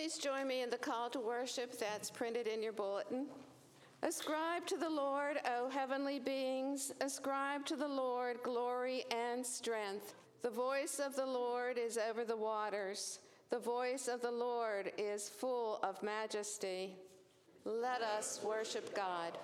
Please join me in the call to worship that's printed in your bulletin. Ascribe to the Lord, O heavenly beings, ascribe to the Lord glory and strength. The voice of the Lord is over the waters. The voice of the Lord is full of majesty. Let us worship God.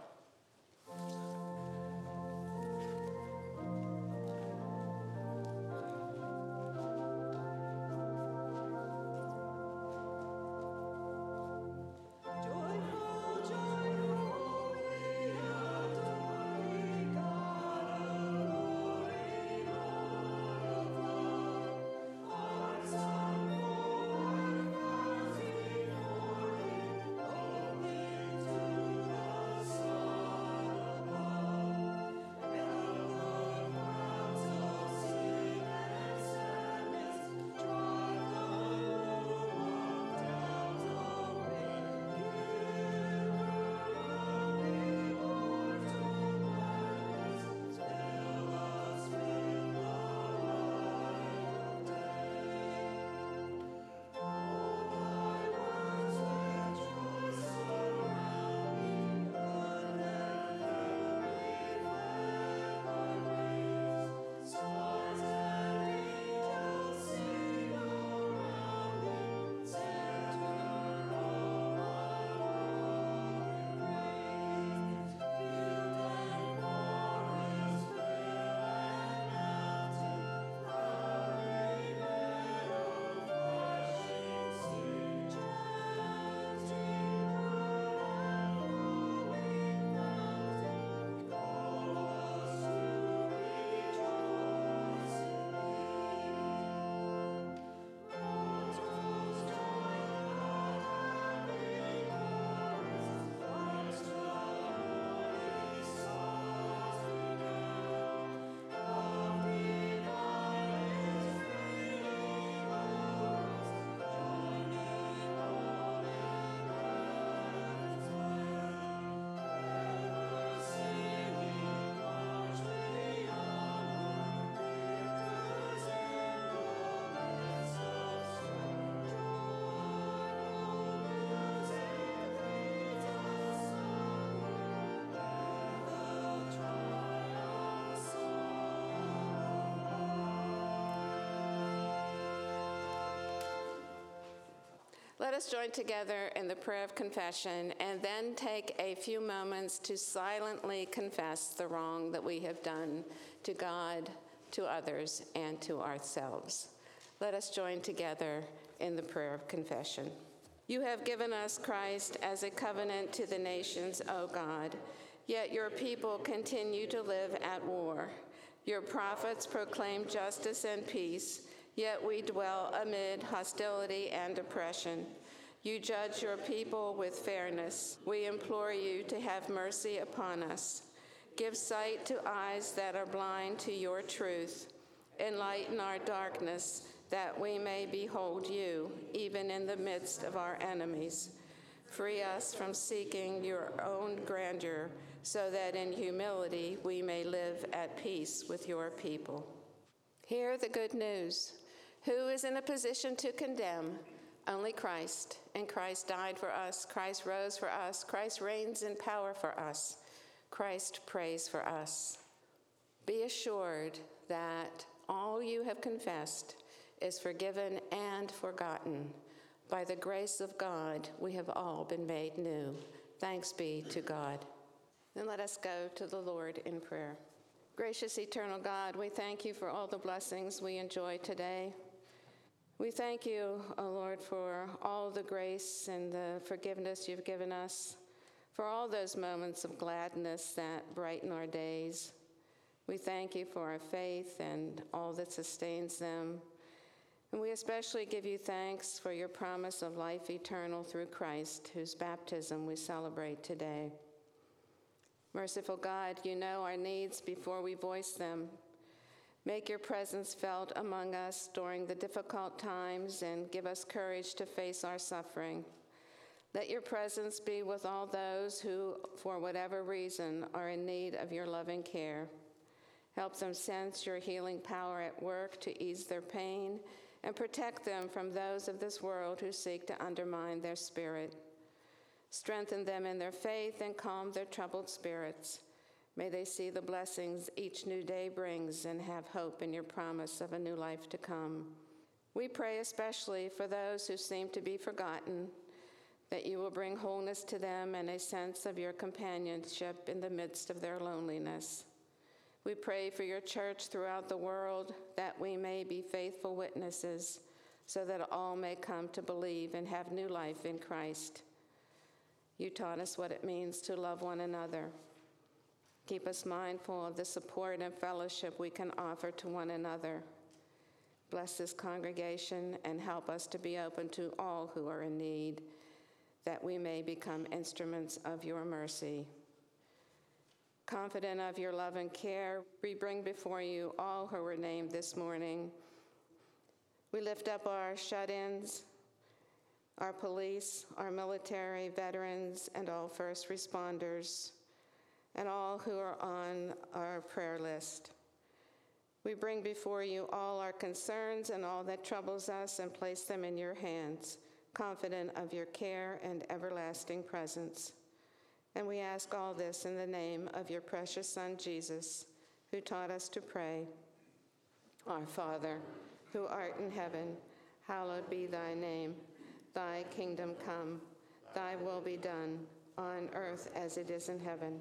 Us join together in the prayer of confession and then take a few moments to silently confess the wrong that we have done to God, to others, and to ourselves. Let us join together in the prayer of confession. You have given us Christ as a covenant to the nations, O God, yet your people continue to live at war. Your prophets proclaim justice and peace Yet we dwell amid hostility and oppression. You judge your people with fairness. We implore you to have mercy upon us. Give sight to eyes that are blind to your truth. Enlighten our darkness that we may behold you, even in the midst of our enemies. Free us from seeking your own grandeur, so that in humility we may live at peace with your people. Hear the good news. Who is in a position to condemn? Only Christ. And Christ died for us. Christ rose for us. Christ reigns in power for us. Christ prays for us. Be assured that all you have confessed is forgiven and forgotten. By the grace of God, we have all been made new. Thanks be to God. Then let us go to the Lord in prayer. Gracious eternal God, we thank you for all the blessings we enjoy today. We thank you, O oh Lord, for all the grace and the forgiveness you've given us, for all those moments of gladness that brighten our days. We thank you for our faith and all that sustains them. And we especially give you thanks for your promise of life eternal through Christ, whose baptism we celebrate today. Merciful God, you know our needs before we voice them. Make your presence felt among us during the difficult times and give us courage to face our suffering. Let your presence be with all those who, for whatever reason, are in need of your loving care. Help them sense your healing power at work to ease their pain and protect them from those of this world who seek to undermine their spirit. Strengthen them in their faith and calm their troubled spirits. May they see the blessings each new day brings and have hope in your promise of a new life to come. We pray especially for those who seem to be forgotten, that you will bring wholeness to them and a sense of your companionship in the midst of their loneliness. We pray for your church throughout the world that we may be faithful witnesses so that all may come to believe and have new life in Christ. You taught us what it means to love one another. Keep us mindful of the support and fellowship we can offer to one another. Bless this congregation and help us to be open to all who are in need, that we may become instruments of your mercy. Confident of your love and care, we bring before you all who were named this morning. We lift up our shut ins, our police, our military, veterans, and all first responders, and all who are on our prayer list. We bring before you all our concerns and all that troubles us and place them in your hands, confident of your care and everlasting presence. And we ask all this in the name of your precious Son, Jesus, who taught us to pray Our Father, who art in heaven, hallowed be thy name. Thy kingdom come, thy will be done, on earth as it is in heaven.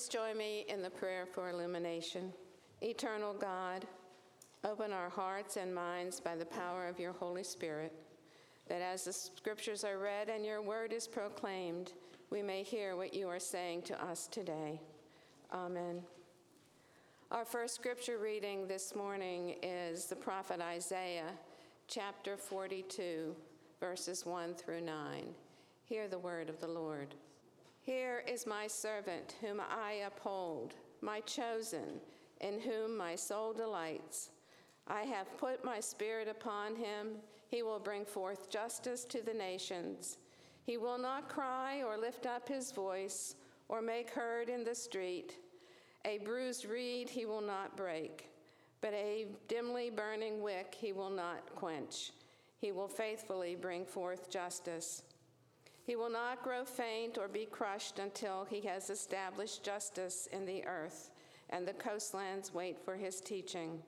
Please join me in the prayer for illumination. Eternal God, open our hearts and minds by the power of your Holy Spirit, that as the scriptures are read and your word is proclaimed, we may hear what you are saying to us today. Amen. Our first scripture reading this morning is the prophet Isaiah, chapter 42, verses 1 through 9. Hear the word of the Lord. Here is my servant, whom I uphold, my chosen, in whom my soul delights. I have put my spirit upon him. He will bring forth justice to the nations. He will not cry or lift up his voice or make heard in the street. A bruised reed he will not break, but a dimly burning wick he will not quench. He will faithfully bring forth justice. He will not grow faint or be crushed until he has established justice in the earth, and the coastlands wait for his teaching.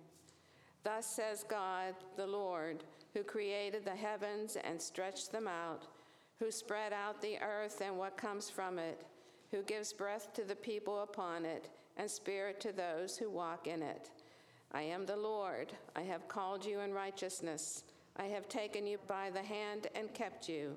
Thus says God, the Lord, who created the heavens and stretched them out, who spread out the earth and what comes from it, who gives breath to the people upon it, and spirit to those who walk in it. I am the Lord. I have called you in righteousness. I have taken you by the hand and kept you.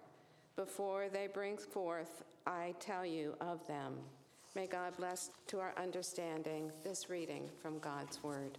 Before they bring forth, I tell you of them. May God bless to our understanding this reading from God's Word.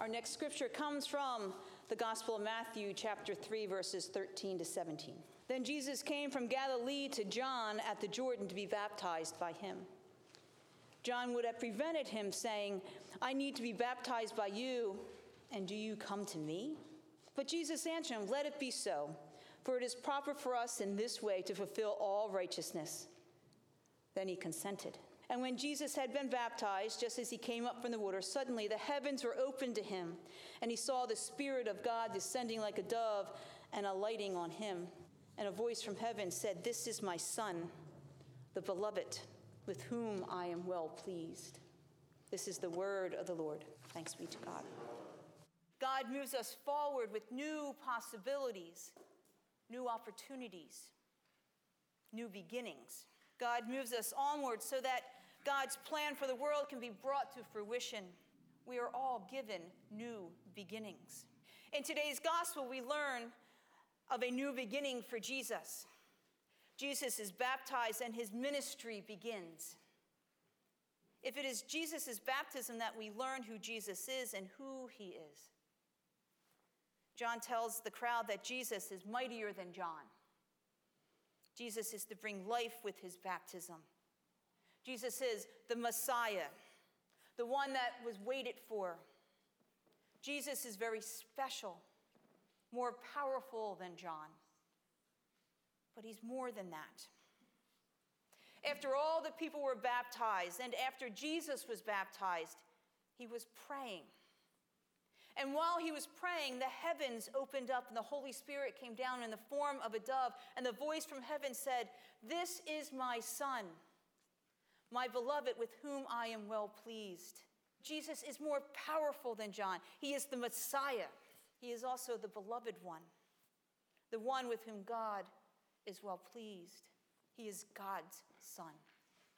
Our next scripture comes from the Gospel of Matthew, chapter 3, verses 13 to 17. Then Jesus came from Galilee to John at the Jordan to be baptized by him. John would have prevented him, saying, I need to be baptized by you, and do you come to me? But Jesus answered him, Let it be so, for it is proper for us in this way to fulfill all righteousness. Then he consented. And when Jesus had been baptized, just as he came up from the water, suddenly the heavens were opened to him, and he saw the Spirit of God descending like a dove and alighting on him. And a voice from heaven said, This is my Son, the beloved, with whom I am well pleased. This is the word of the Lord. Thanks be to God. God moves us forward with new possibilities, new opportunities, new beginnings. God moves us onward so that God's plan for the world can be brought to fruition. We are all given new beginnings. In today's gospel, we learn of a new beginning for Jesus. Jesus is baptized and his ministry begins. If it is Jesus' baptism that we learn who Jesus is and who he is, John tells the crowd that Jesus is mightier than John. Jesus is to bring life with his baptism. Jesus is the Messiah, the one that was waited for. Jesus is very special, more powerful than John. But he's more than that. After all the people were baptized and after Jesus was baptized, he was praying. And while he was praying, the heavens opened up and the Holy Spirit came down in the form of a dove. And the voice from heaven said, This is my Son my beloved with whom I am well pleased. Jesus is more powerful than John. He is the Messiah. He is also the beloved one, the one with whom God is well pleased. He is God's Son.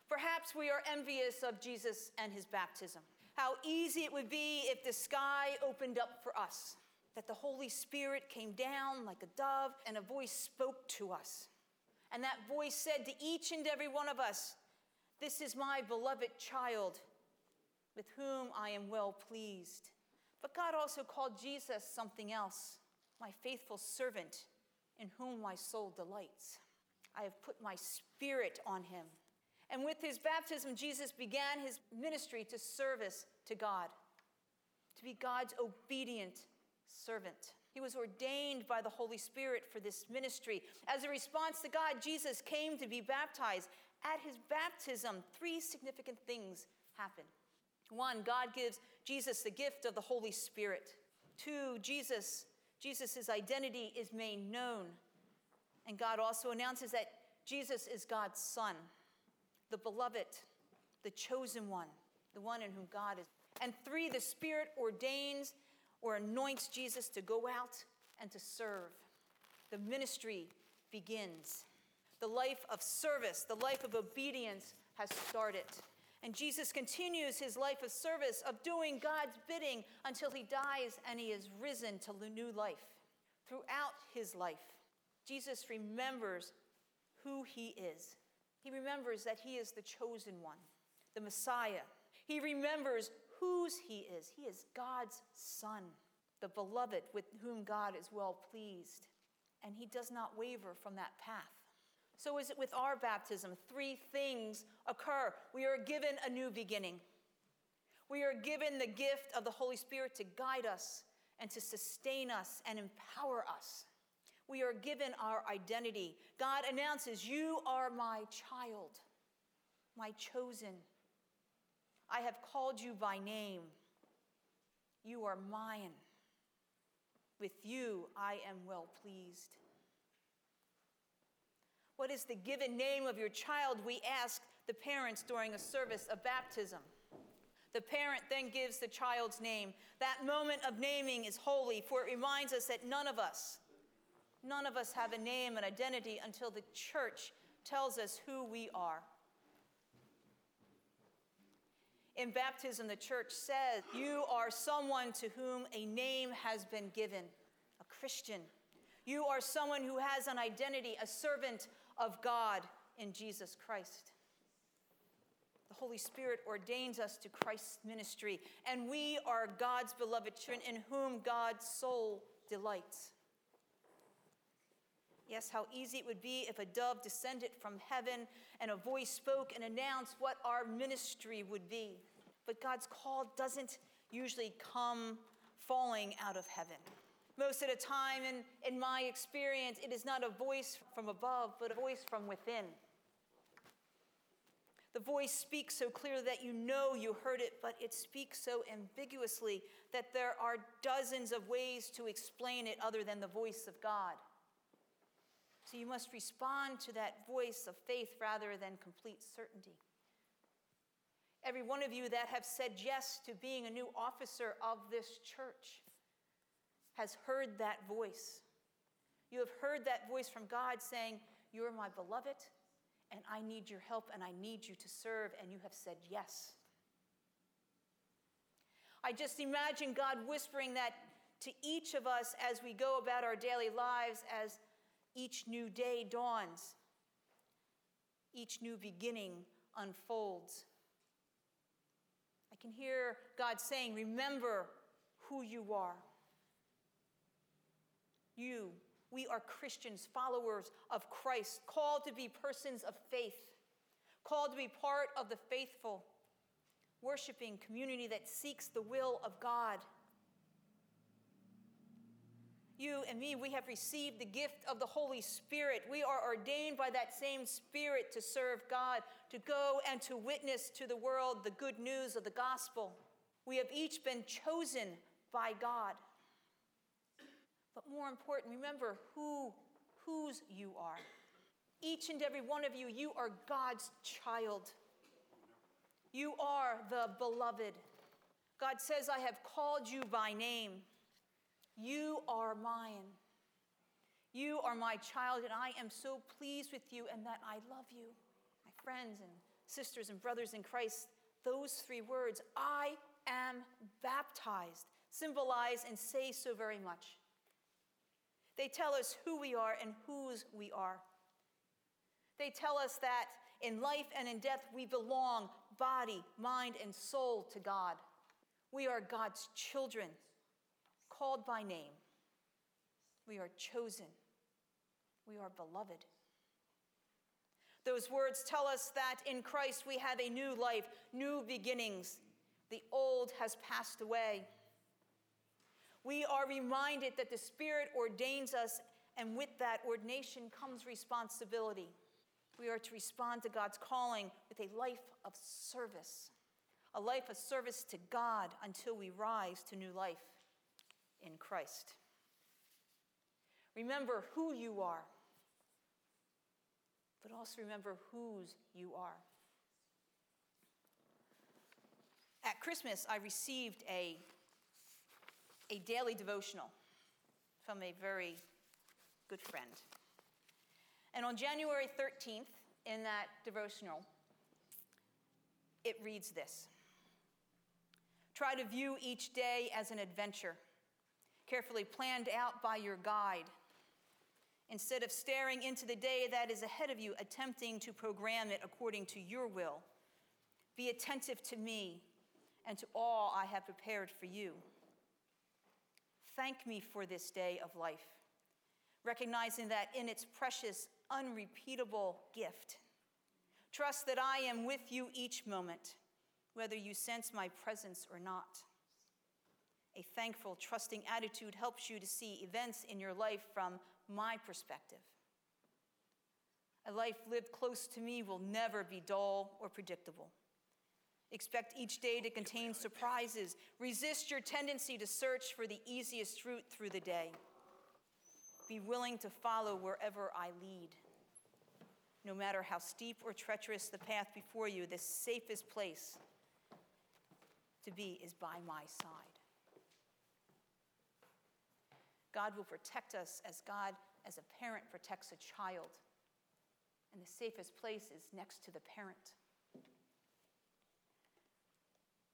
Perhaps we are envious of Jesus and his baptism. How easy it would be if the sky opened up for us, that the Holy Spirit came down like a dove and a voice spoke to us. And that voice said to each and every one of us, this is my beloved child with whom I am well pleased. But God also called Jesus something else my faithful servant in whom my soul delights. I have put my spirit on him. And with his baptism, Jesus began his ministry to service to God, to be God's obedient servant. He was ordained by the Holy Spirit for this ministry. As a response to God, Jesus came to be baptized at his baptism, three significant things happen. One, God gives Jesus the gift of the Holy Spirit. Two, Jesus, Jesus' identity is made known. And God also announces that Jesus is God's Son, the beloved, the chosen one, the one in whom God is. And three, the Spirit ordains or anoints Jesus to go out and to serve. The ministry begins. The life of service, the life of obedience has started. And Jesus continues his life of service, of doing God's bidding until he dies and he is risen to new life. Throughout his life, Jesus remembers who he is. He remembers that he is the chosen one, the Messiah. He remembers whose he is. He is God's son, the beloved with whom God is well pleased. And he does not waver from that path. So is it with our baptism. Three things occur. We are given a new beginning. We are given the gift of the Holy Spirit to guide us and to sustain us and empower us. We are given our identity. God announces, You are my child, my chosen. I have called you by name. You are mine. With you I am well pleased. What is the given name of your child? We ask the parents during a service of baptism. The parent then gives the child's name. That moment of naming is holy, for it reminds us that none of us, none of us have a name and identity until the church tells us who we are. In baptism, the church says, You are someone to whom a name has been given, a Christian. You are someone who has an identity, a servant of God in Jesus Christ. The Holy Spirit ordains us to Christ's ministry, and we are God's beloved children in whom God's soul delights. Yes, how easy it would be if a dove descended from heaven and a voice spoke and announced what our ministry would be. But God's call doesn't usually come falling out of heaven. Most of the time, in, in my experience, it is not a voice from above, but a voice from within. The voice speaks so clearly that you know you heard it, but it speaks so ambiguously that there are dozens of ways to explain it other than the voice of God. So you must respond to that voice of faith rather than complete certainty. Every one of you that have said yes to being a new officer of this church has heard that voice. You have heard that voice from God saying, You are my beloved, and I need your help, and I need you to serve, and you have said yes. I just imagine God whispering that to each of us as we go about our daily lives, as each new day dawns, each new beginning unfolds. I can hear God saying, Remember who you are. You, we are Christians, followers of Christ, called to be persons of faith, called to be part of the faithful, worshiping community that seeks the will of God. You and me, we have received the gift of the Holy Spirit. We are ordained by that same Spirit to serve God, to go and to witness to the world the good news of the gospel. We have each been chosen by God. But more important, remember who whose you are. Each and every one of you, you are God's child. You are the beloved. God says, I have called you by name. You are mine. You are my child, and I am so pleased with you and that I love you. My friends and sisters and brothers in Christ, those three words, I am baptized, symbolize and say so very much. They tell us who we are and whose we are. They tell us that in life and in death we belong, body, mind, and soul, to God. We are God's children, called by name. We are chosen. We are beloved. Those words tell us that in Christ we have a new life, new beginnings. The old has passed away we are reminded that the Spirit ordains us, and with that ordination comes responsibility. We are to respond to God's calling with a life of service, a life of service to God until we rise to new life in Christ. Remember who you are, but also remember whose you are. At Christmas, I received a a daily devotional from a very good friend. And on January 13th, in that devotional, it reads this Try to view each day as an adventure, carefully planned out by your guide. Instead of staring into the day that is ahead of you, attempting to program it according to your will, be attentive to me and to all I have prepared for you. Thank me for this day of life, recognizing that in its precious, unrepeatable gift, trust that I am with you each moment, whether you sense my presence or not. A thankful, trusting attitude helps you to see events in your life from my perspective. A life lived close to me will never be dull or predictable. Expect each day to contain surprises. Resist your tendency to search for the easiest route through the day. Be willing to follow wherever I lead. No matter how steep or treacherous the path before you, the safest place to be is by my side. God will protect us as God, as a parent, protects a child. And the safest place is next to the parent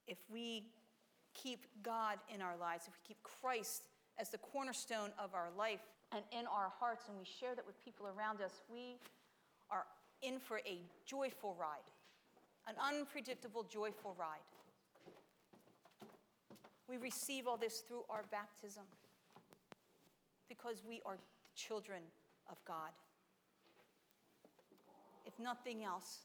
if we keep God in our lives, if we keep Christ as the cornerstone of our life and in our hearts, and we share that with people around us, we are in for a joyful ride, an unpredictable, joyful ride. We receive all this through our baptism because we are children of God. If nothing else,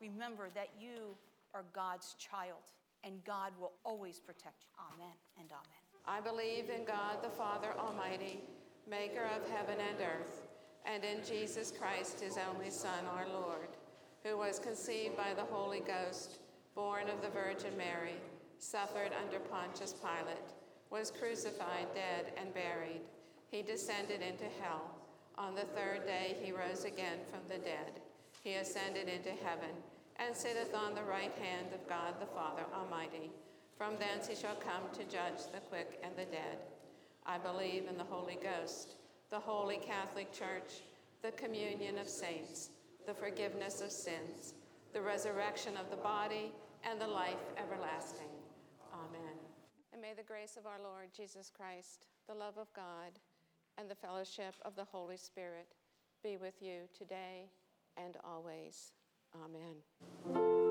remember that you are God's child and God will always protect you. Amen and amen. I believe in God the Father Almighty, maker of heaven and earth, and in Jesus Christ, his only Son, our Lord, who was conceived by the Holy Ghost, born of the Virgin Mary, suffered under Pontius Pilate, was crucified, dead, and buried. He descended into hell. On the third day he rose again from the dead. He ascended into heaven and sitteth on the right hand of God the Father Almighty. From thence he shall come to judge the quick and the dead. I believe in the Holy Ghost, the holy Catholic Church, the communion of saints, the forgiveness of sins, the resurrection of the body, and the life everlasting. Amen. And may the grace of our Lord Jesus Christ, the love of God, and the fellowship of the Holy Spirit be with you today and always. Amen.